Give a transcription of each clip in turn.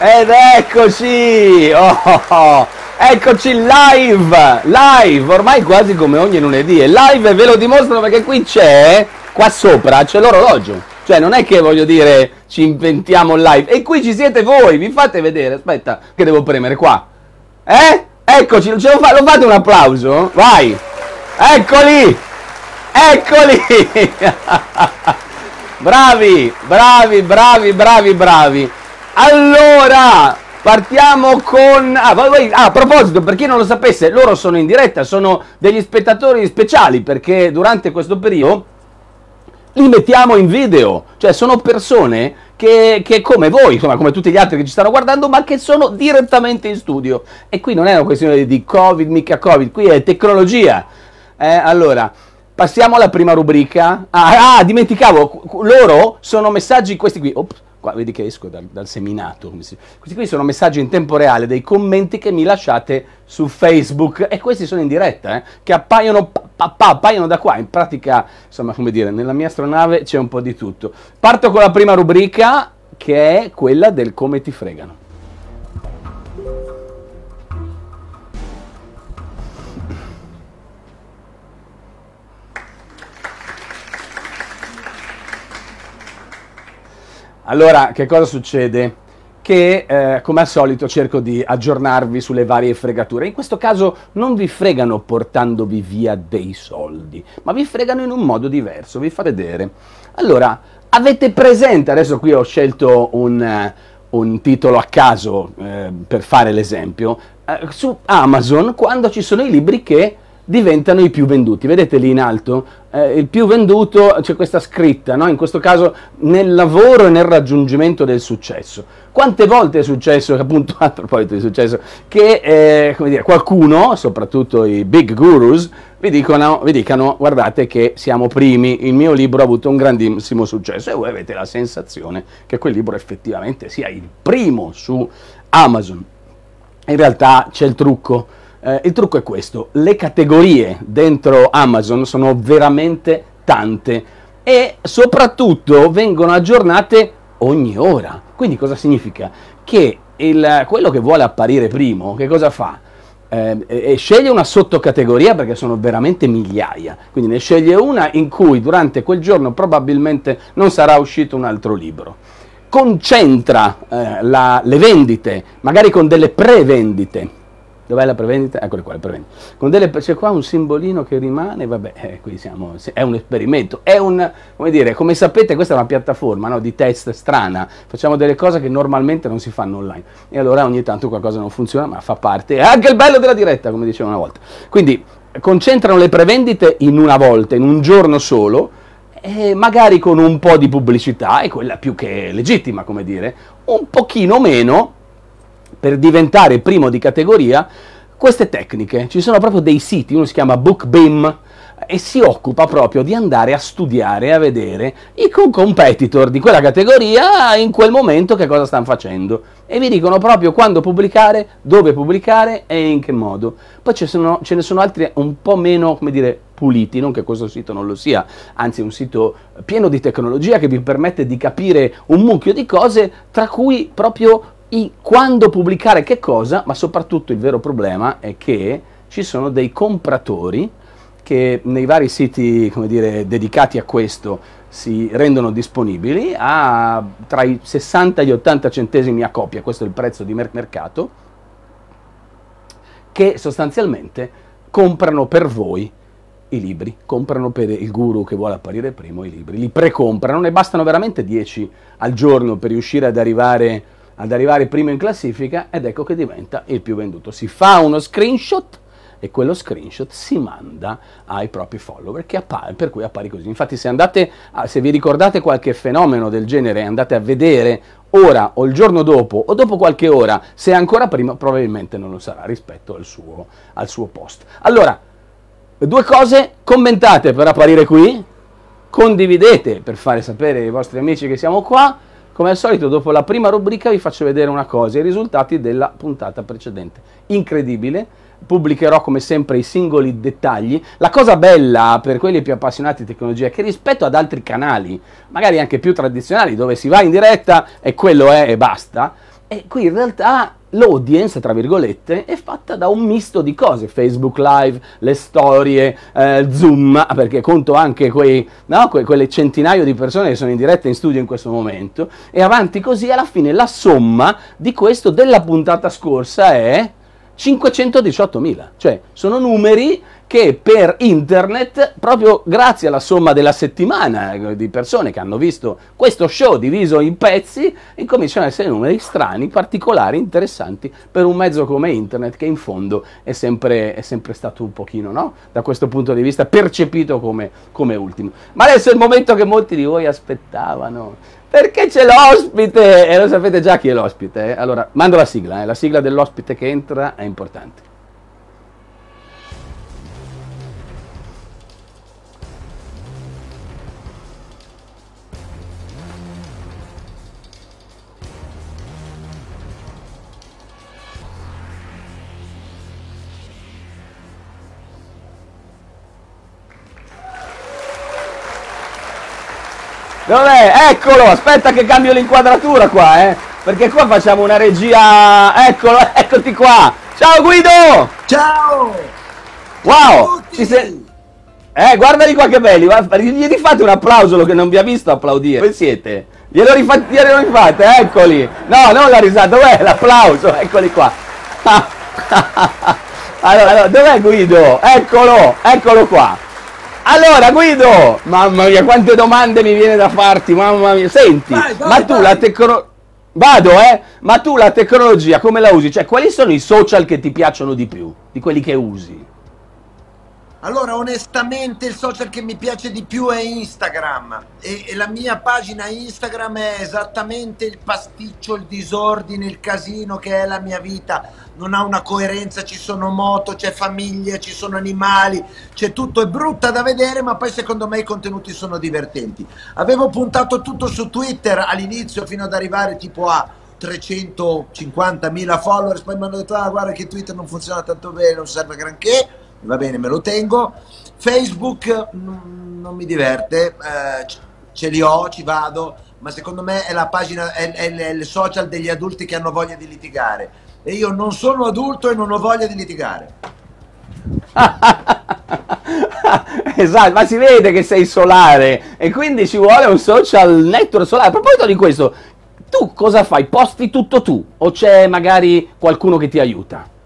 Ed eccoci! Oh, oh, oh. Eccoci live! Live! Ormai quasi come ogni lunedì. E live ve lo dimostro perché qui c'è, qua sopra, c'è l'orologio. Cioè non è che voglio dire ci inventiamo live. E qui ci siete voi, vi fate vedere. Aspetta, che devo premere qua. Eh? Eccoci, lo, fa, lo fate un applauso? Vai! Eccoli! Eccoli! bravi, bravi, bravi, bravi, bravi. Allora, partiamo con... Ah, vai, ah, a proposito, per chi non lo sapesse, loro sono in diretta, sono degli spettatori speciali perché durante questo periodo li mettiamo in video, cioè sono persone che, che, come voi, insomma come tutti gli altri che ci stanno guardando, ma che sono direttamente in studio. E qui non è una questione di Covid, mica Covid, qui è tecnologia. Eh, allora, passiamo alla prima rubrica. Ah, ah, dimenticavo, loro sono messaggi questi qui. Ops Qua vedi che esco dal, dal seminato. Questi qui sono messaggi in tempo reale dei commenti che mi lasciate su Facebook e questi sono in diretta, eh, che appaiono, pa, pa, appaiono da qua. In pratica, insomma, come dire, nella mia astronave c'è un po' di tutto. Parto con la prima rubrica che è quella del come ti fregano. Allora, che cosa succede? Che eh, come al solito cerco di aggiornarvi sulle varie fregature. In questo caso non vi fregano portandovi via dei soldi, ma vi fregano in un modo diverso, vi fa vedere. Allora, avete presente, adesso qui ho scelto un, uh, un titolo a caso eh, per fare l'esempio, eh, su Amazon quando ci sono i libri che diventano i più venduti. Vedete lì in alto? Eh, il più venduto c'è questa scritta, no? in questo caso nel lavoro e nel raggiungimento del successo. Quante volte è successo, appunto a proposito di successo, che eh, dire, qualcuno, soprattutto i big gurus, vi, dicono, vi dicano guardate che siamo primi, il mio libro ha avuto un grandissimo successo e voi avete la sensazione che quel libro effettivamente sia il primo su Amazon. In realtà c'è il trucco eh, il trucco è questo, le categorie dentro Amazon sono veramente tante e soprattutto vengono aggiornate ogni ora. Quindi cosa significa? Che il, quello che vuole apparire primo, che cosa fa? Eh, sceglie una sottocategoria perché sono veramente migliaia, quindi ne sceglie una in cui durante quel giorno probabilmente non sarà uscito un altro libro. Concentra eh, la, le vendite, magari con delle pre-vendite, Dov'è la prevendita? Eccole qua, le prevendite. Con delle, c'è qua un simbolino che rimane, vabbè, eh, qui siamo, è un esperimento, è un, come dire, come sapete questa è una piattaforma no, di test strana, facciamo delle cose che normalmente non si fanno online e allora ogni tanto qualcosa non funziona, ma fa parte, è anche il bello della diretta, come dicevo una volta. Quindi concentrano le prevendite in una volta, in un giorno solo, e magari con un po' di pubblicità, è quella più che legittima, come dire, un pochino meno per diventare primo di categoria queste tecniche. Ci sono proprio dei siti, uno si chiama BookBeam e si occupa proprio di andare a studiare a vedere i competitor di quella categoria in quel momento che cosa stanno facendo e vi dicono proprio quando pubblicare, dove pubblicare e in che modo. Poi ce, sono, ce ne sono altri un po' meno, come dire, puliti, non che questo sito non lo sia, anzi è un sito pieno di tecnologia che vi permette di capire un mucchio di cose, tra cui proprio i, quando pubblicare che cosa, ma soprattutto il vero problema è che ci sono dei compratori che nei vari siti dire, dedicati a questo si rendono disponibili a tra i 60 e gli 80 centesimi a copia, questo è il prezzo di mercato, che sostanzialmente comprano per voi i libri, comprano per il guru che vuole apparire primo i libri, li precomprano, ne bastano veramente 10 al giorno per riuscire ad arrivare ad arrivare primo in classifica ed ecco che diventa il più venduto. Si fa uno screenshot e quello screenshot si manda ai propri follower appare, per cui appare così. Infatti se, andate a, se vi ricordate qualche fenomeno del genere andate a vedere ora o il giorno dopo o dopo qualche ora, se è ancora prima probabilmente non lo sarà rispetto al suo, al suo post. Allora, Due cose, commentate per apparire qui, condividete per fare sapere ai vostri amici che siamo qua. Come al solito, dopo la prima rubrica vi faccio vedere una cosa, i risultati della puntata precedente. Incredibile, pubblicherò come sempre i singoli dettagli. La cosa bella per quelli più appassionati di tecnologia è che rispetto ad altri canali, magari anche più tradizionali, dove si va in diretta e quello è e basta, e qui in realtà l'audience, tra virgolette, è fatta da un misto di cose, Facebook Live, le storie, eh, Zoom, perché conto anche quei, no, que- quelle centinaio di persone che sono in diretta in studio in questo momento, e avanti così alla fine la somma di questo della puntata scorsa è 518.000, cioè sono numeri che per internet, proprio grazie alla somma della settimana eh, di persone che hanno visto questo show diviso in pezzi, incominciano ad essere numeri strani, particolari, interessanti per un mezzo come internet che in fondo è sempre, è sempre stato un pochino, no? da questo punto di vista, percepito come, come ultimo. Ma adesso è il momento che molti di voi aspettavano. Perché c'è l'ospite! E lo sapete già chi è l'ospite. Eh? Allora, mando la sigla, eh? la sigla dell'ospite che entra è importante. Dov'è? Eccolo, aspetta che cambio l'inquadratura qua, eh. Perché qua facciamo una regia. Eccolo, eccoti qua. Ciao Guido! Ciao! Wow! Ci sei... Eh, guardali qua che belli, gli rifate un applauso che non vi ha visto applaudire. Dove siete? Glielo rifate, glielo rifate, eccoli. No, non la risata, dov'è l'applauso? Eccoli qua. allora, allora, dov'è Guido? Eccolo, eccolo qua. Allora Guido, mamma mia quante domande mi viene da farti, mamma mia, senti, vai, vai, ma tu vai. la tecnologia... Vado, eh? Ma tu la tecnologia come la usi? Cioè, quali sono i social che ti piacciono di più, di quelli che usi? Allora, onestamente il social che mi piace di più è Instagram e, e, la mia pagina Instagram è esattamente il pasticcio, il disordine, il casino che è la mia vita. Non ha una coerenza, ci sono moto, c'è famiglia, ci sono animali, c'è tutto, è brutta da vedere, ma poi secondo me i contenuti sono divertenti. Avevo puntato tutto su Twitter all'inizio fino ad arrivare tipo a 350.000 follower, poi mi hanno detto ah guarda che Twitter non funziona tanto bene, non serve granché va bene, me lo tengo. Facebook non, non mi diverte, eh, ce li ho, ci vado, ma secondo me è la pagina, è, è, è il social degli adulti che hanno voglia di litigare. E io non sono adulto e non ho voglia di litigare. esatto, ma si vede che sei solare e quindi ci vuole un social network solare. A proposito di questo, tu cosa fai? Posti tutto tu o c'è magari qualcuno che ti aiuta?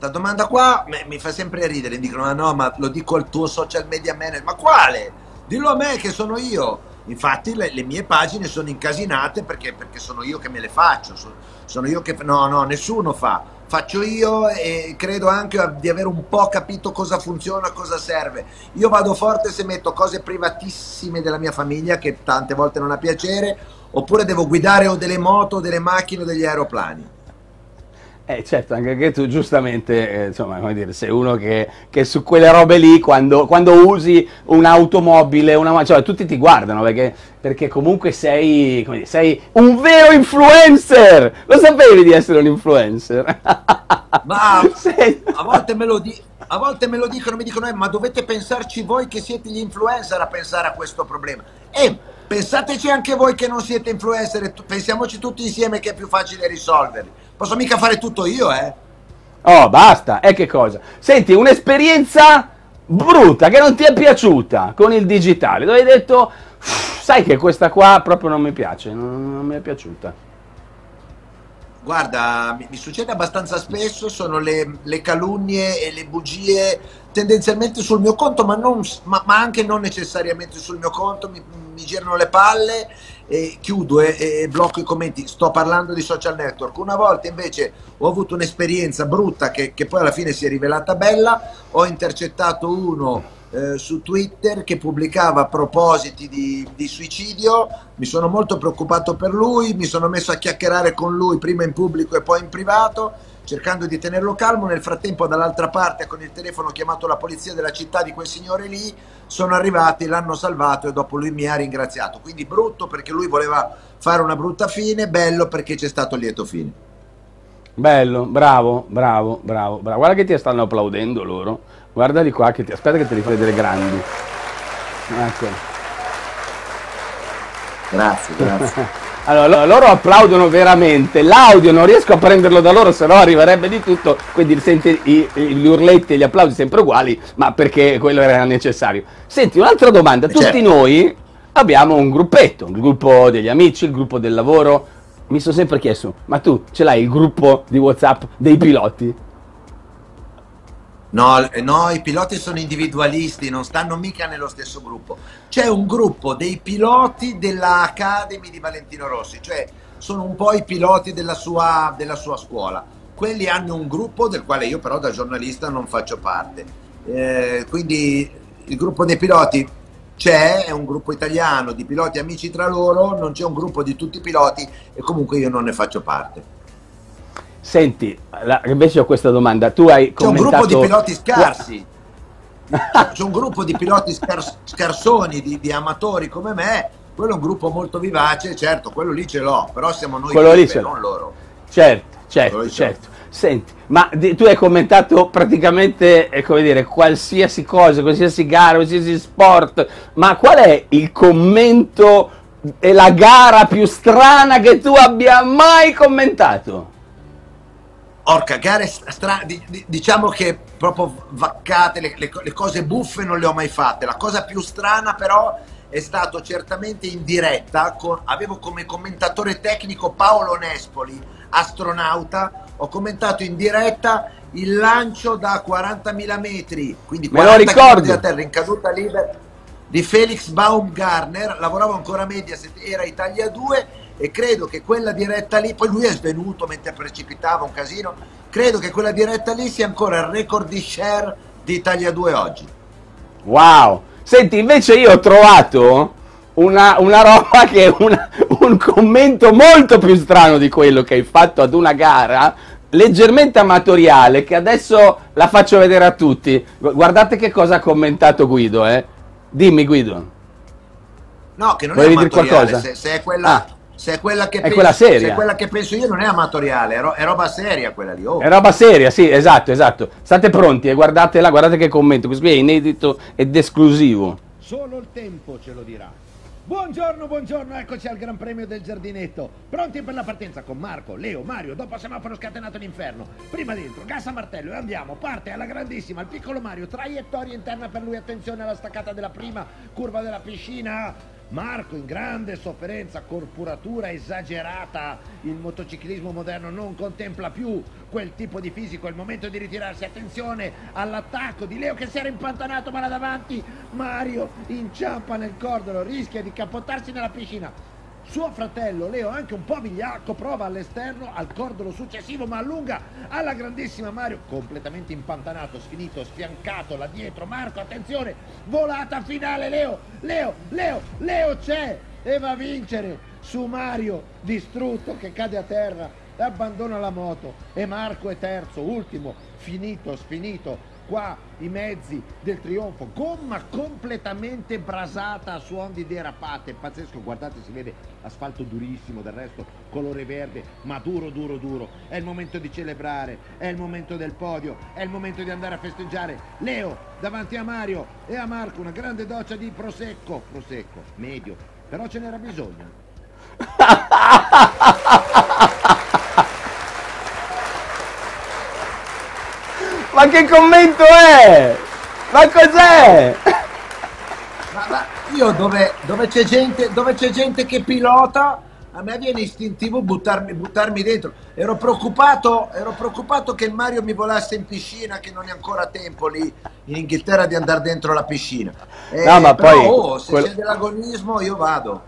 Questa domanda qua mi fa sempre ridere, mi dicono, ma no, ma lo dico al tuo social media manager, ma quale? Dillo a me che sono io. Infatti le, le mie pagine sono incasinate perché, perché, sono io che me le faccio, sono, sono io che... No, no, nessuno fa. Faccio io e credo anche di aver un po' capito cosa funziona, cosa serve. Io vado forte se metto cose privatissime della mia famiglia che tante volte non ha piacere, oppure devo guidare o delle moto, o delle macchine o degli aeroplani. Eh certo, anche che tu giustamente, eh, insomma, come dire, sei uno che, che su quelle robe lì, quando, quando usi un'automobile, una, cioè, tutti ti guardano perché, perché comunque sei, dire, sei, un vero influencer! Lo sapevi di essere un influencer? Ma sei... a, volte me lo di, a volte me lo dicono, mi dicono, eh, ma dovete pensarci voi che siete gli influencer a pensare a questo problema. E pensateci anche voi che non siete influencer, pensiamoci tutti insieme che è più facile risolverli Posso mica fare tutto io, eh? Oh, basta. E che cosa? Senti, un'esperienza brutta che non ti è piaciuta con il digitale, dove hai detto, sai che questa qua proprio non mi piace, non, non mi è piaciuta. Guarda, mi, succede abbastanza spesso, sono le, le, calunnie e le bugie tendenzialmente sul mio conto, ma, non, ma, ma anche non necessariamente sul mio conto, mi, mi girano le palle e chiudo e, e, blocco i commenti, sto parlando di social network. Una volta invece ho avuto un'esperienza brutta che, che, poi alla fine si è rivelata bella, ho intercettato uno eh, su Twitter che pubblicava propositi di, di, suicidio, mi sono molto preoccupato per lui, mi sono messo a chiacchierare con lui prima in pubblico e poi in privato, cercando di tenerlo calmo, nel frattempo dall'altra parte con il telefono ho chiamato la polizia della città di quel signore lì, sono arrivati, l'hanno salvato e dopo lui mi ha ringraziato, quindi brutto perché lui voleva fare una brutta fine, bello perché c'è stato il lieto fine. Bello, bravo, bravo, bravo, bravo. Guarda che ti stanno applaudendo loro. Guardali qua, che ti... aspetta che te li fai delle grandi. Ecco. Grazie, grazie. allora, loro applaudono veramente, l'audio non riesco a prenderlo da loro, se no arriverebbe di tutto, quindi senti gli urletti e gli applausi sempre uguali, ma perché quello era necessario. Senti, un'altra domanda, tutti certo. noi abbiamo un gruppetto, il gruppo degli amici, il gruppo del lavoro, mi sono sempre chiesto, ma tu ce l'hai il gruppo di WhatsApp dei piloti? No, no, i piloti sono individualisti, non stanno mica nello stesso gruppo. C'è un gruppo dei piloti della Academy di Valentino Rossi, cioè sono un po' i piloti della sua, della sua scuola. Quelli hanno un gruppo del quale io però da giornalista non faccio parte. Eh, quindi il gruppo dei piloti c'è, un gruppo italiano di piloti amici tra loro, non c'è un gruppo di tutti i piloti e comunque io non ne faccio parte. Senti, la, invece ho questa domanda. Tu hai C'è un gruppo di piloti scarsi. C'è un gruppo di piloti scars- scarsoni, di, di, amatori come me. Quello è un gruppo molto vivace, certo, quello lì ce l'ho, però siamo noi quello lì ce non loro. Certo, certo, certo. Senti, ma tu hai commentato praticamente, eh, come dire, qualsiasi cosa, qualsiasi gara, qualsiasi sport, ma qual è il commento e la gara più strana che tu abbia mai commentato? Orca, gare strane, diciamo che proprio vaccate, le, le, le, cose buffe non le ho mai fatte. La cosa più strana però è stato certamente in diretta, con, avevo come commentatore tecnico Paolo Nespoli, astronauta, ho commentato in diretta il lancio da 40.000 metri, quindi 40 km da terra in caduta libera di Felix Baumgartner, lavoravo ancora a Mediaset, era Italia 2 e credo che quella diretta lì, poi lui è svenuto mentre precipitava un casino, credo che quella diretta lì sia ancora il record di share di Italia 2 oggi. Wow! Senti, invece io ho trovato una, una roba che è una, un commento molto più strano di quello che hai fatto ad una gara, leggermente amatoriale, che adesso la faccio vedere a tutti. Guardate che cosa ha commentato Guido, eh. Dimmi Guido. No, che non Volevi è amatoriale, se, se, è quella... Ah se è quella che, è penso, quella seria. Se quella che penso io non è amatoriale, è, ro- è roba seria quella lì. Oh. È roba seria, sì, esatto, esatto. State pronti e guardatela, guardate che commento, questo qui è inedito ed esclusivo. Solo il tempo ce lo dirà. Buongiorno, buongiorno, eccoci al Gran Premio del Giardinetto. Pronti per la partenza con Marco, Leo, Mario, dopo semaforo scatenato l'inferno. Prima dentro, gas a martello e andiamo. Parte alla grandissima, il piccolo Mario, traiettoria interna per lui, attenzione alla staccata della prima curva della piscina. Marco in grande sofferenza, corporatura esagerata, il motociclismo moderno non contempla più quel tipo di fisico, è il momento di ritirarsi, attenzione all'attacco di Leo che si era impantanato ma là davanti, Mario inciampa nel cordolo, rischia di capottarsi nella piscina, suo fratello Leo, anche un po' vigliacco, prova all'esterno al cordolo successivo, ma allunga alla grandissima Mario, completamente impantanato, sfinito, sfiancato là dietro. Marco, attenzione, volata finale Leo, Leo, Leo, Leo c'è e va a vincere su Mario, distrutto che cade a terra e abbandona la moto. E Marco è terzo, ultimo, finito, sfinito qua i mezzi del trionfo, gomma completamente brasata a suon di derapate, pazzesco, guardate si vede asfalto durissimo, del resto colore verde, ma duro duro duro, è il momento di celebrare, è il momento del podio, è il momento di andare a festeggiare, Leo davanti a Mario e a Marco una grande doccia di prosecco, prosecco, medio, però ce n'era bisogno. Ma che commento è? Ma cos'è? Ma, ma io dove, dove, c'è gente, dove c'è gente che pilota, a me viene istintivo buttarmi, buttarmi dentro. Ero preoccupato, ero preoccupato che Mario mi volasse in piscina, che non è ancora tempo lì in Inghilterra di andare dentro la piscina. Eh, no, ma però, poi, oh, se quel... c'è dell'agonismo io vado.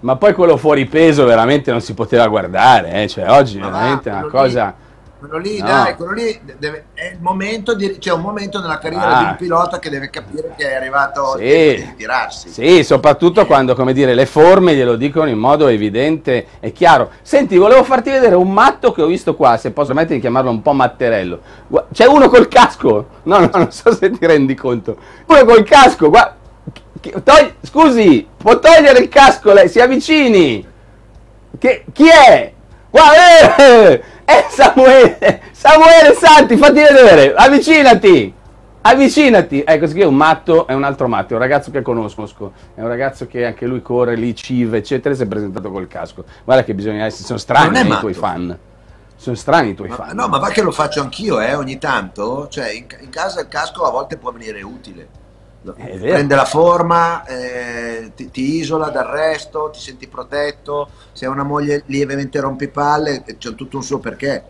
Ma poi quello fuori peso veramente non si poteva guardare, eh? cioè oggi ma veramente è una cosa... Lì quello lì, No. dai, quello lì deve- è il momento di, c'è un momento nella carriera Ah. di un pilota che deve capire che è arrivato Sì. di ritirarsi. Sì, soprattutto quando, come dire, le forme glielo dicono in modo evidente e chiaro. Senti, volevo farti vedere un matto che ho visto qua, se posso permettere di chiamarlo un po' matterello. C'è uno col casco? No, no, non so se ti rendi conto. Uno col casco, guarda. Scusi, può togliere il casco lei? Si avvicini. Che, chi è? Guarda, eh, è Samuele, Samuele Santi, fatti vedere, avvicinati, avvicinati. Ecco, qui è un matto, è un altro matto, è un ragazzo che conosco, è un ragazzo che anche lui corre lì, cive, eccetera, e si è presentato col casco. Guarda che bisogna essere, sono strani i matto. tuoi fan, sono strani i tuoi Ma- fan. no, ma va che lo faccio anch'io, eh, ogni tanto. Cioè, in, in casa il casco a volte può venire utile. Prende la forma, eh, ti, ti isola dal resto, ti senti protetto. Se hai una moglie lievemente rompipalle, eh, c'è tutto un suo perché.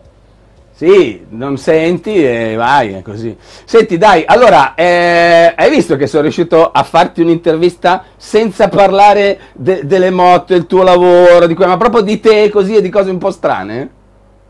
Sì, non senti e vai, è così. Senti, dai, allora, eh, hai visto che sono riuscito a farti un'intervista senza parlare de- delle moto, del tuo lavoro, di que- ma proprio di te così e di cose un po' strane?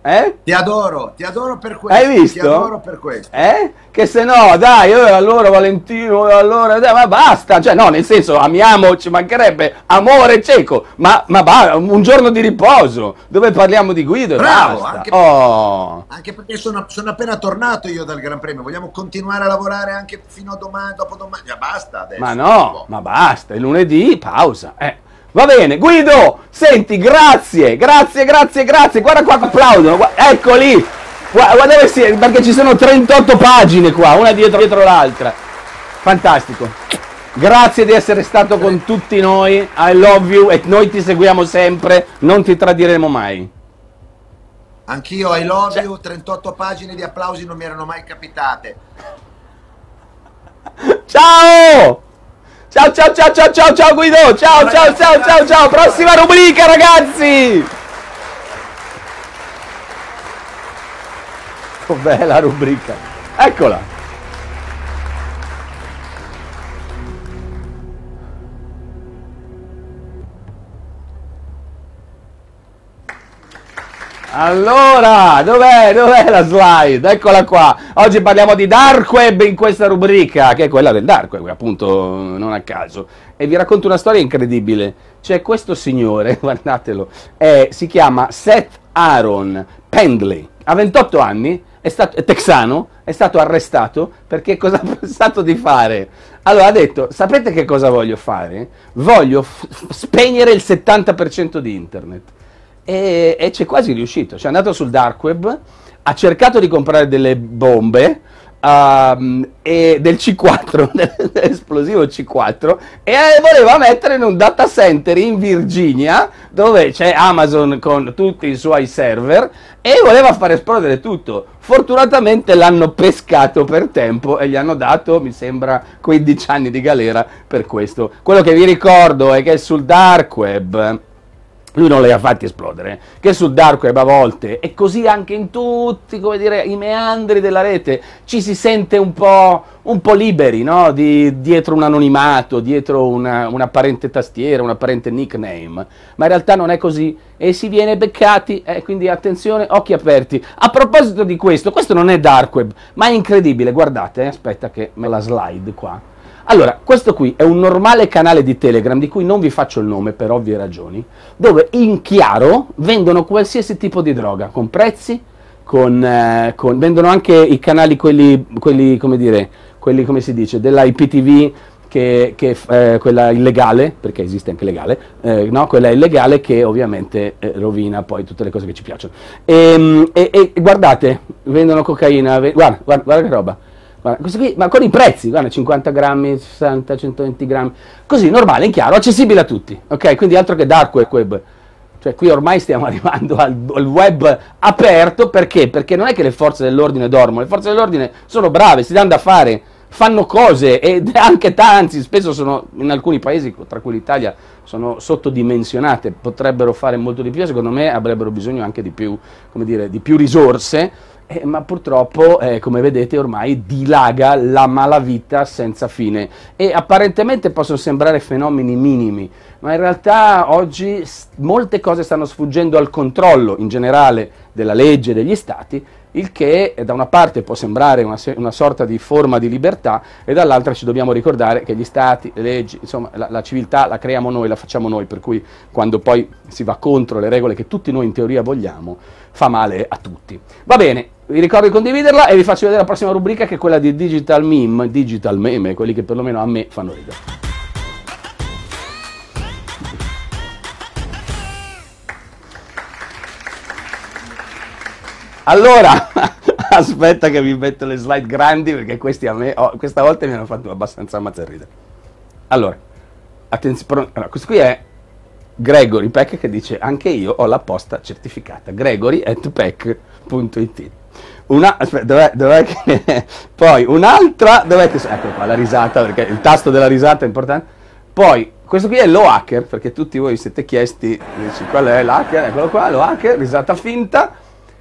Eh? Ti adoro, ti adoro per questo. Hai visto? Ti adoro per questo. Eh? Che se no, dai, eh, allora Valentino, allora, dai, ma basta, cioè no, nel senso, amiamo, ci mancherebbe, amore cieco, ma, ma un giorno di riposo, dove parliamo di Guido Bravo, basta. anche- Oh. Anche perché sono, sono appena tornato io dal Gran Premio. Vogliamo continuare a lavorare anche fino a domani, dopodomani. Ya basta adesso. Ma no, ma basta, è lunedì, pausa. Eh. Va bene, Guido, senti, grazie, grazie, grazie, grazie. Guarda qua che applaudono, eccoli. Gua- Guarda dove si perché ci sono 38 pagine qua, una dietro, dietro l'altra. Fantastico. Grazie di essere stato con tutti noi. I love you e noi ti seguiamo sempre, non ti tradiremo mai. Anch'io, I love Cioè- you, 38 pagine di applausi non mi erano mai capitate. Ciao! Ciao ciao ciao ciao ciao ciao Guido! Ciao ciao ciao ciao ciao! Prossima rubrica ragazzi! Dov'è la rubrica? Eccola! Allora, dov'è, dov'è la slide? Eccola qua. Oggi parliamo di Dark Web in questa rubrica, che è quella del Dark Web, appunto, non a caso. E vi racconto una storia incredibile. C'è questo signore, guardatelo, è- si chiama Seth Aaron Pendley, ha 28 anni, è, stato, è texano, è stato arrestato perché cosa ha pensato di fare? Allora ha detto, sapete che cosa voglio fare? Voglio f- spegnere il 70% di internet. E, e c'è quasi riuscito. Cioè, è andato sul dark web, ha cercato di comprare delle bombe ehm, e del C4, dell'esplosivo C4, e eh, voleva mettere in un data center in Virginia dove c'è Amazon con tutti i suoi server e voleva far esplodere tutto. Fortunatamente l'hanno pescato per tempo e gli hanno dato, mi sembra, 15 anni di galera per questo. Quello che vi ricordo è che sul dark web lui non li ha fatti esplodere, che sul dark web a volte, e così anche in tutti, dire, i meandri della rete, ci si sente un po', un po' liberi, no? Di- dietro un anonimato, dietro una, un'apparente tastiera, un apparente nickname, ma in realtà non è così, e si viene beccati, eh, quindi attenzione, occhi aperti. A proposito di questo, questo non è dark web, ma è incredibile, guardate, eh, aspetta che me la slide qua. Allora, questo qui è un normale canale di Telegram di cui non vi faccio il nome per ovvie ragioni, dove in chiaro vendono qualsiasi tipo di droga, con prezzi, con, eh, con- vendono anche i canali quelli, quelli, come dire, quelli come si dice, della IPTV che, che eh, quella illegale, perché esiste anche legale, eh, no? quella illegale che ovviamente eh, rovina poi tutte le cose che ci piacciono. Ehm, E, e- e guardate, vendono cocaina, ve- guarda, guarda, guarda che roba. Guarda, qui, ma con i prezzi, guarda, 50 grammi, 60, 120 grammi, così normale, in chiaro, accessibile a tutti, ok? Quindi altro che dark web. Cioè qui ormai stiamo arrivando al, al web aperto perché? Perché non è che le forze dell'ordine dormono, le forze dell'ordine sono brave, si danno da fare, fanno cose ed anche tanti, spesso sono in alcuni paesi, tra cui l'Italia, sono sottodimensionate, potrebbero fare molto di più, e secondo me avrebbero bisogno anche di più, come dire, di più risorse, eh, ma purtroppo, eh, come vedete, ormai dilaga la malavita senza fine e apparentemente possono sembrare fenomeni minimi, ma in realtà oggi molte cose stanno sfuggendo al controllo in generale della legge degli stati, il che da una parte può sembrare una, una, sorta di forma di libertà e dall'altra ci dobbiamo ricordare che gli stati, le leggi, insomma la, la, civiltà la creiamo noi, la facciamo noi, per cui quando poi si va contro le regole che tutti noi in teoria vogliamo, fa male a tutti. Va bene, vi ricordo di condividerla e vi faccio vedere la prossima rubrica che è quella di Digital Meme, Digital Meme, quelli che perlomeno a me fanno ridere. Allora, aspetta che vi metto le slide grandi perché questi a me, oh, questa volta mi hanno fatto abbastanza ammazzare ridere. Allora, attenzione, allora, questo qui è Gregory Peck che dice anche io ho la posta certificata, gregory at peck.it. Una, aspetta, dov'è, dov'è che, poi un'altra, dov'è che, ecco qua la risata perché il tasto della risata è importante. Poi questo qui è lo hacker perché tutti voi siete chiesti, dici, qual è l'hacker, eccolo qua, lo hacker, risata finta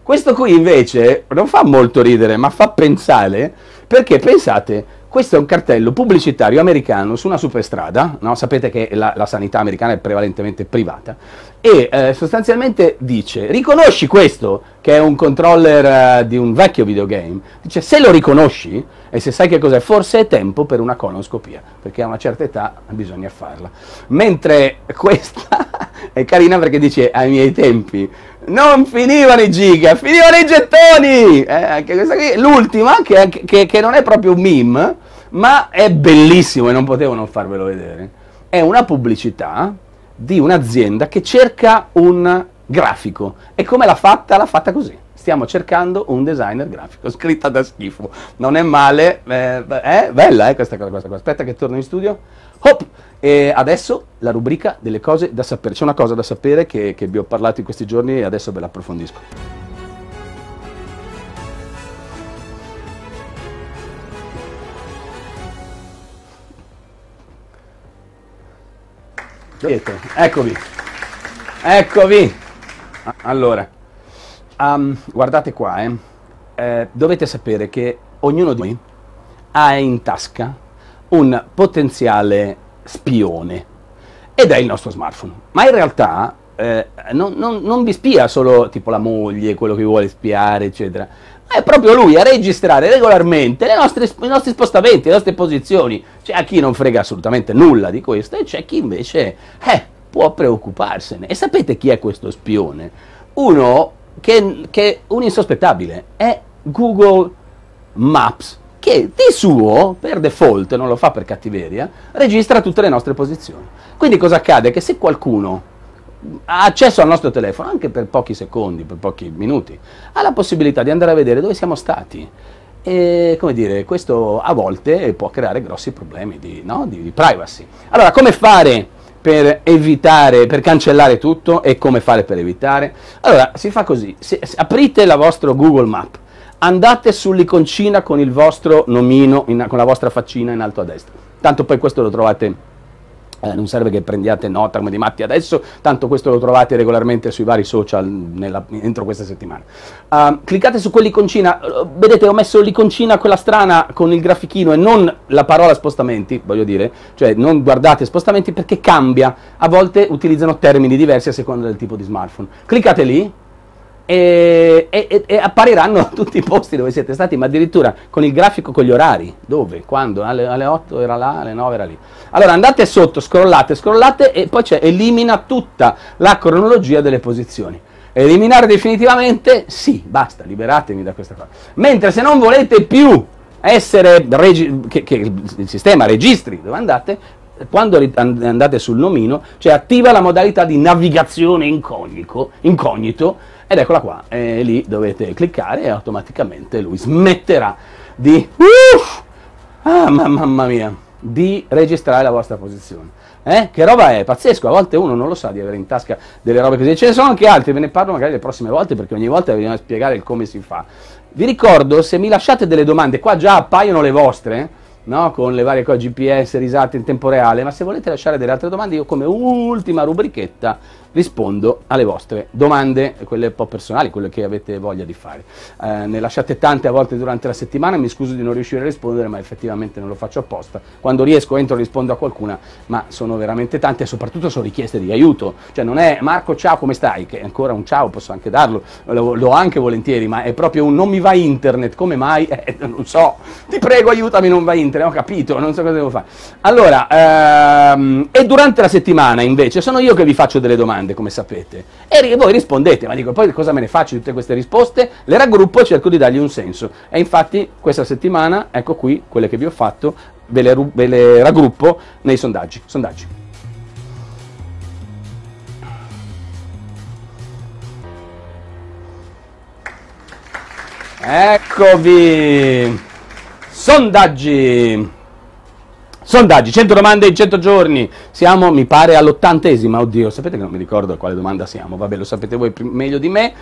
questo qui invece non fa molto ridere, ma fa pensare, perché pensate, questo è un cartello pubblicitario americano su una superstrada, no? sapete che la, la, sanità americana è prevalentemente privata, e eh, sostanzialmente dice, riconosci questo, che è un controller uh, di un vecchio videogame, dice, se lo riconosci, e se sai che cos'è, forse è tempo per una colonoscopia, perché a una certa età bisogna farla. Mentre questa è carina perché dice, ai miei tempi, non finivano i giga, finivano i gettoni. Eh, anche questa qui, l'ultima, che, che, che, non è proprio un meme, ma è bellissimo e non potevo non farvelo vedere. È una pubblicità di un'azienda che cerca un grafico. E come l'ha fatta? L'ha fatta così. Stiamo cercando un designer grafico, scritta da schifo. Non è male, eh, è bella eh, questa cosa. Questa. Aspetta che torno in studio. Hop! E adesso la rubrica delle cose da sapere. C'è una cosa da sapere che, che vi ho parlato in questi giorni e adesso ve la approfondisco. Pietro, eccovi. Eccovi. Allora, um, guardate qua, eh. Eh, dovete sapere che ognuno di noi ha in tasca un potenziale spione ed è il nostro smartphone. Ma in realtà eh, non, non, non, vi spia solo tipo la moglie, quello che vuole spiare, eccetera. Ma è proprio lui a registrare regolarmente nostre, i nostri spostamenti, le nostre posizioni. C'è chi non frega assolutamente nulla di questo e c'è chi invece eh, può preoccuparsene. E sapete chi è questo spione? Uno che, che un insospettabile è Google Maps che di suo, per default, non lo fa per cattiveria, registra tutte le nostre posizioni. Quindi cosa accade? Che se qualcuno ha accesso al nostro telefono, anche per pochi secondi, per pochi minuti, ha la possibilità di andare a vedere dove siamo stati. E come dire, questo a volte può creare grossi problemi di, no? di, di privacy. Allora, come fare per evitare, per cancellare tutto e come fare per evitare? Allora, si fa così, se, aprite la vostra Google Map, andate sull'iconcina con il vostro nomino, in, con la vostra faccina in alto a destra. Tanto poi questo lo trovate, eh, non serve che prendiate nota come di matti adesso, tanto questo lo trovate regolarmente sui vari social nella, entro questa settimana. Uh, cliccate su quell'iconcina, vedete ho messo l'iconcina quella strana con il grafichino e non la parola spostamenti, voglio dire, cioè non guardate spostamenti perché cambia, a volte utilizzano termini diversi a seconda del tipo di smartphone. Cliccate lì, e, e, e, appariranno tutti i posti dove siete stati, ma addirittura con il grafico con gli orari, dove, quando, alle, alle 8 era là, alle 9 era lì. Allora andate sotto, scrollate, scrollate e poi c'è elimina tutta la cronologia delle posizioni. Eliminare definitivamente? Sì, basta, liberatevi da questa cosa. Mentre se non volete più essere, regi- che, che il sistema registri dove andate, quando andate sul nomino, cioè attiva la modalità di navigazione incognito, incognito ed eccola qua, e lì dovete cliccare e automaticamente lui smetterà di... Uff, ah, mamma mia, di registrare la vostra posizione. Eh? Che roba è? Pazzesco, a volte uno non lo sa di avere in tasca delle robe così. Ce ne sono anche altri, ve ne parlo magari le prossime volte perché ogni volta bisogna spiegare il come si fa. Vi ricordo, se mi lasciate delle domande, qua già appaiono le vostre, no? con le varie cose GPS risate in tempo reale, ma se volete lasciare delle altre domande io come ultima rubrichetta rispondo alle vostre domande, quelle un po' personali, quelle che avete voglia di fare. Eh, ne lasciate tante a volte durante la settimana, mi scuso di non riuscire a rispondere, ma effettivamente non lo faccio apposta. Quando riesco entro rispondo a qualcuna, ma sono veramente tante e soprattutto sono richieste di aiuto. Cioè non è Marco ciao come stai, che è ancora un ciao, posso anche darlo, lo, lo anche volentieri, ma è proprio un non mi va internet, come mai? Eh, non so, ti prego aiutami non va internet, ho capito, non so cosa devo fare. Allora, ehm, e durante la settimana invece sono io che vi faccio delle domande, come sapete, e voi rispondete, ma dico, poi cosa me ne faccio di tutte queste risposte? Le raggruppo e cerco di dargli un senso. E infatti questa settimana, ecco qui, quelle che vi ho fatto, ve le, ve le raggruppo nei sondaggi. sondaggi. Eccovi! Sondaggi! Sondaggi, 100 domande in 100 giorni. Siamo, mi pare, all'ottantesima. Oddio, sapete che non mi ricordo a quale domanda siamo. Vabbè, lo sapete voi meglio di me.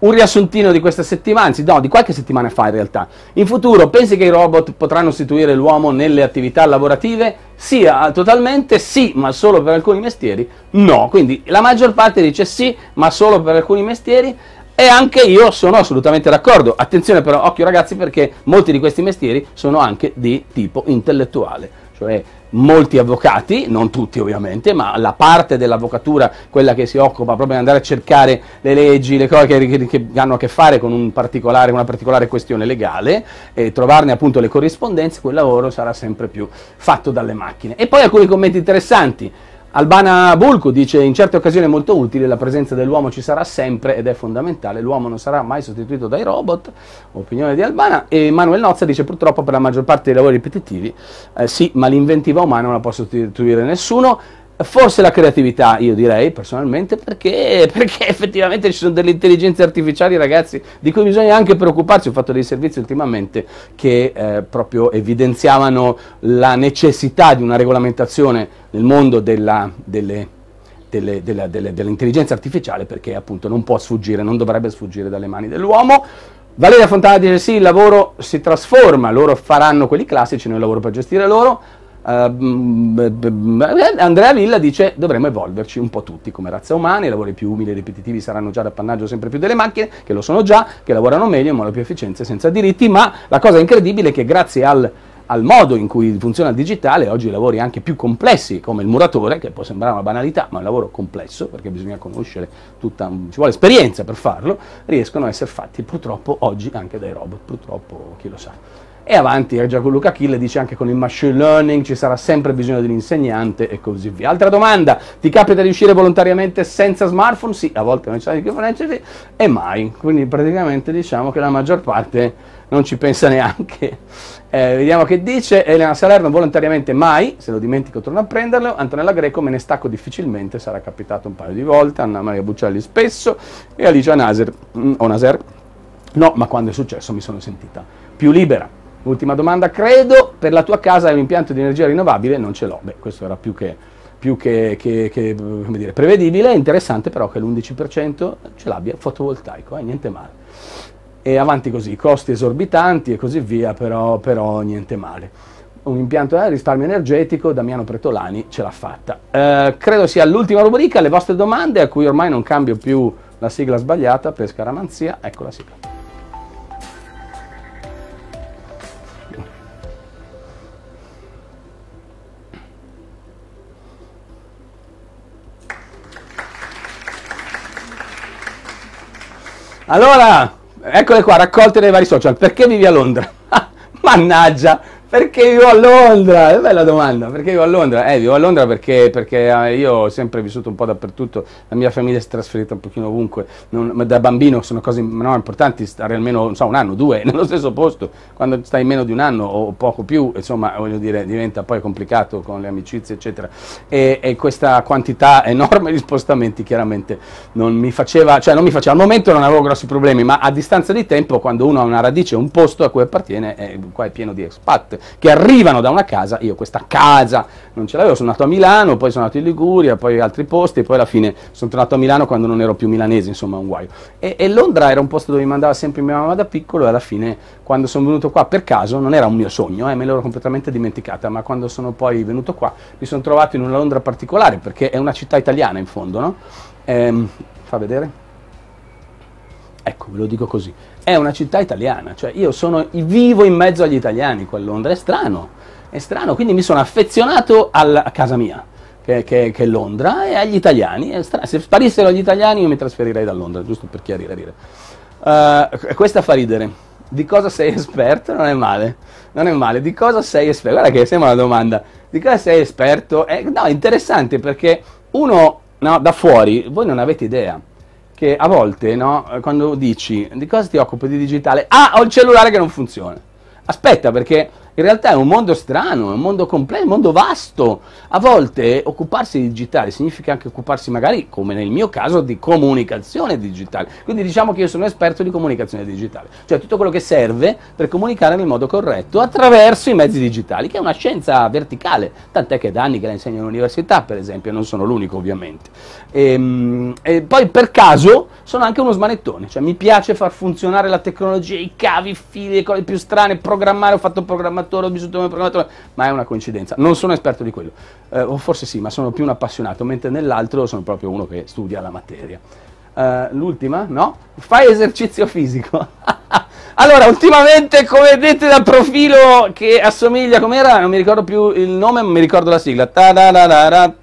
Un riassuntino di questa settimana, anzi no, di qualche settimana fa in realtà. In futuro pensi che i robot potranno sostituire l'uomo nelle attività lavorative? Sì, totalmente sì, ma solo per alcuni mestieri? No, quindi la maggior parte dice sì, ma solo per alcuni mestieri. E anche io sono assolutamente d'accordo. Attenzione però, occhio ragazzi, perché molti di questi mestieri sono anche di tipo intellettuale cioè molti avvocati, non tutti ovviamente, ma la parte dell'avvocatura, quella che si occupa proprio di andare a cercare le leggi, le cose che, che, hanno a che fare con un particolare, una particolare questione legale e trovarne appunto le corrispondenze, quel lavoro sarà sempre più fatto dalle macchine. E poi alcuni commenti interessanti. Albana Bulco dice in certe occasioni è molto utile, la presenza dell'uomo ci sarà sempre ed è fondamentale, l'uomo non sarà mai sostituito dai robot, opinione di Albana, e Manuel Nozza dice purtroppo per la maggior parte dei lavori ripetitivi eh, sì, ma l'inventiva umana non la può sostituire nessuno, Forse la creatività, io direi personalmente, perché, perché, effettivamente ci sono delle intelligenze artificiali, ragazzi, di cui bisogna anche preoccuparsi. Ho fatto dei servizi ultimamente che eh, proprio evidenziavano la necessità di una regolamentazione nel mondo della, delle, delle, della, delle, dell'intelligenza artificiale, perché appunto non può sfuggire, non dovrebbe sfuggire dalle mani dell'uomo. Valeria Fontana dice sì, il lavoro si trasforma, loro faranno quelli classici, noi lavoro per gestire loro Andrea Villa dice dovremmo evolverci un po' tutti come razza umana, i lavori più umili e ripetitivi saranno già d'appannaggio sempre più delle macchine, che lo sono già, che lavorano meglio, in modo più efficiente, senza diritti, ma la cosa incredibile è che grazie al, al modo in cui funziona il digitale, oggi i lavori anche più complessi, come il muratore, che può sembrare una banalità, ma è un lavoro complesso, perché bisogna conoscere tutta, ci vuole esperienza per farlo, riescono a essere fatti purtroppo oggi anche dai robot, purtroppo chi lo sa. E avanti Gianluca Achille dice anche con il machine learning ci sarà sempre bisogno di un insegnante e così via. Altra domanda, ti capita di uscire volontariamente senza smartphone? Sì, a volte non c'è di che e mai. Quindi praticamente diciamo che la maggior parte non ci pensa neanche. Eh, vediamo che dice Elena Salerno volontariamente mai, se lo dimentico torno a prenderlo, Antonella Greco me ne stacco difficilmente, sarà capitato un paio di volte, Anna Maria Buccelli spesso e Alicia Naser, mm, o Naser, no, ma quando è successo mi sono sentita più libera. Ultima domanda, credo per la tua casa un impianto di energia rinnovabile? Non ce l'ho, beh questo era più che, più che, che, che dire, prevedibile, interessante però che l'11% ce l'abbia fotovoltaico, eh, niente male. E avanti così, costi esorbitanti e così via, però, però niente male. Un impianto di eh, risparmio energetico, Damiano Pretolani ce l'ha fatta. Eh, credo sia l'ultima rubrica, le vostre domande a cui ormai non cambio più la sigla sbagliata per scaramanzia, ecco la sigla. Allora, eccole qua, raccolte dai vari social. Perché vivi a Londra? Mannaggia, perché vivo a Londra? È bella domanda, perché vivo a Londra? Eh, vivo a Londra perché, perché eh, io ho sempre vissuto un po' dappertutto, la mia famiglia si è trasferita un pochino ovunque, non, da bambino sono cose no, importanti stare almeno so, un anno, due, nello stesso posto, quando stai meno di un anno o poco più, insomma, voglio dire, diventa poi complicato con le amicizie, eccetera. E, e questa quantità enorme di spostamenti chiaramente non mi faceva, cioè non mi faceva, al momento non avevo grossi problemi, ma a distanza di tempo, quando uno ha una radice, un posto a cui appartiene, eh, qua è pieno di expat che arrivano da una casa, io questa casa non ce l'avevo, sono nato a Milano, poi sono nato in Liguria, poi altri posti, e poi alla fine sono tornato a Milano quando non ero più milanese, insomma un guaio. E, e Londra era un posto dove mi mandava sempre mia mamma da piccolo e alla fine quando sono venuto qua per caso, non era un mio sogno, eh, me l'ero completamente dimenticata, ma quando sono poi venuto qua mi sono trovato in una Londra particolare, perché è una città italiana in fondo, no? ehm, fa vedere? Ecco, ve lo dico così. È una città italiana, cioè io sono, vivo in mezzo agli italiani qua a Londra, è strano, è strano, quindi mi sono affezionato alla, a casa mia, che, che, che, è Londra, e agli italiani. Se sparissero gli italiani io mi trasferirei da Londra, giusto per chiarire. Uh, questa fa ridere. Di cosa sei esperto? Non è male, non è male. Di cosa sei esperto? Guarda che sembra una domanda. Di cosa sei esperto? Eh, no, è interessante perché uno no, da fuori, voi non avete idea che a volte, no, quando dici di cosa ti occupi di digitale, ah, ho il cellulare che non funziona. Aspetta, perché in realtà è un mondo strano, è un mondo complesso, un mondo vasto. A volte occuparsi di digitale significa anche occuparsi magari, come nel mio caso, di comunicazione digitale. Quindi diciamo che io sono esperto di comunicazione digitale, cioè tutto quello che serve per comunicare nel modo corretto attraverso i mezzi digitali, che è una scienza verticale, tant'è che da anni che la insegno all'università, per esempio, non sono l'unico ovviamente. E, ehm, e poi per caso sono anche uno smanettone, cioè mi piace far funzionare la tecnologia, i cavi, i fili, le cose più strane, programmare, ho fatto programmatore programmatore, ho vissuto come programmatore, ma è una coincidenza. Non sono esperto di quello, eh, o forse sì, ma sono più un appassionato, mentre nell'altro sono proprio uno che studia la materia. Uh, l'ultima? No? Fai esercizio fisico. allora, ultimamente, come vedete dal profilo che assomiglia, com'era? Non mi ricordo più il nome, ma mi ricordo la sigla. Era,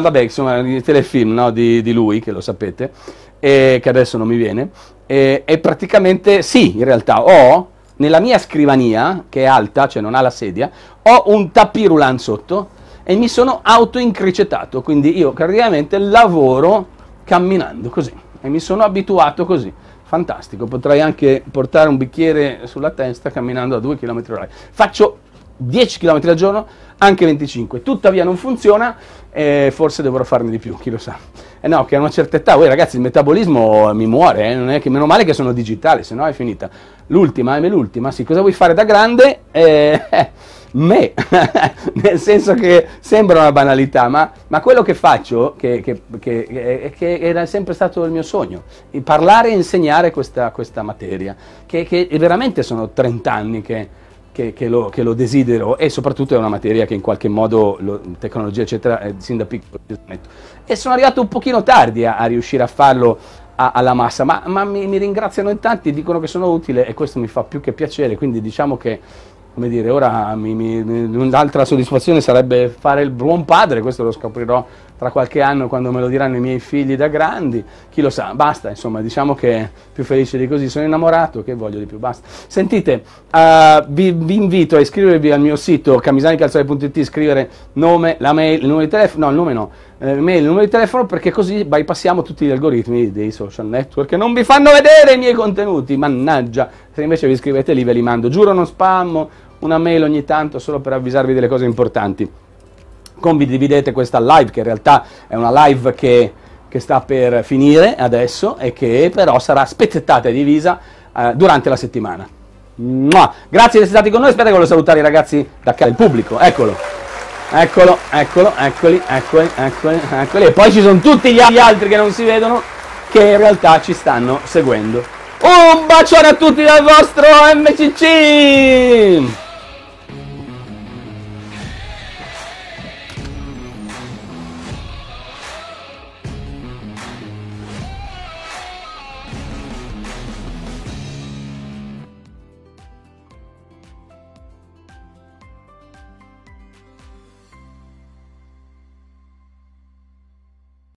vabbè, insomma, il telefilm no? di, di, lui, che lo sapete, e che adesso non mi viene. E, e praticamente, sì, in realtà ho nella mia scrivania, che è alta, cioè non ha la sedia, ho un tapirulan sotto e mi sono autoincricetato, quindi io praticamente lavoro camminando così e mi sono abituato così. Fantastico, potrei anche portare un bicchiere sulla testa camminando a 2 km h Faccio 10 km al giorno, anche 25. Tuttavia non funziona e forse dovrò farne di più, chi lo sa. Eh no, che a una certa età, voi ragazzi, il metabolismo mi muore, eh? non è che meno male che sono digitale, se no è finita. L'ultima, è l'ultima, sì, cosa vuoi fare da grande? Eh, eh me, nel senso che sembra una banalità, ma, ma quello che faccio, che, che, che, che, era sempre stato il mio sogno, parlare e insegnare questa, questa materia, che, che veramente sono 30 anni che che, che, lo, che, lo, desidero e soprattutto è una materia che in qualche modo, lo, tecnologia eccetera, eh, sin da piccolo e sono arrivato un pochino tardi a, a riuscire a farlo a, alla massa, ma, ma mi, mi, ringraziano in tanti, dicono che sono utile e questo mi fa più che piacere, quindi diciamo che come dire, ora mi, mi, un'altra soddisfazione sarebbe fare il buon padre, questo lo scoprirò tra qualche anno quando me lo diranno i miei figli da grandi, chi lo sa, basta, insomma, diciamo che più felice di così, sono innamorato, che voglio di più, basta. Sentite, uh, vi, vi, invito a iscrivervi al mio sito camisanicalzare.it, scrivere nome, la mail, il numero di telefono, no, il nome no, eh, mail, il numero di telefono perché così bypassiamo tutti gli algoritmi dei social network che non vi fanno vedere i miei contenuti, mannaggia, se invece vi iscrivete lì ve li mando, giuro non spammo, una mail ogni tanto solo per avvisarvi delle cose importanti condividete questa live, che in realtà è una live che, che sta per finire adesso e che però sarà spezzettata e divisa eh, durante la settimana. Mua. Grazie di essere stati con noi, aspetta che voglio salutare i ragazzi da casa, il pubblico, eccolo. Eccolo, eccolo, eccoli, eccoli, eccoli, eccoli. E poi ci sono tutti gli altri che non si vedono, che in realtà ci stanno seguendo. Un bacione a tutti dal vostro MCC!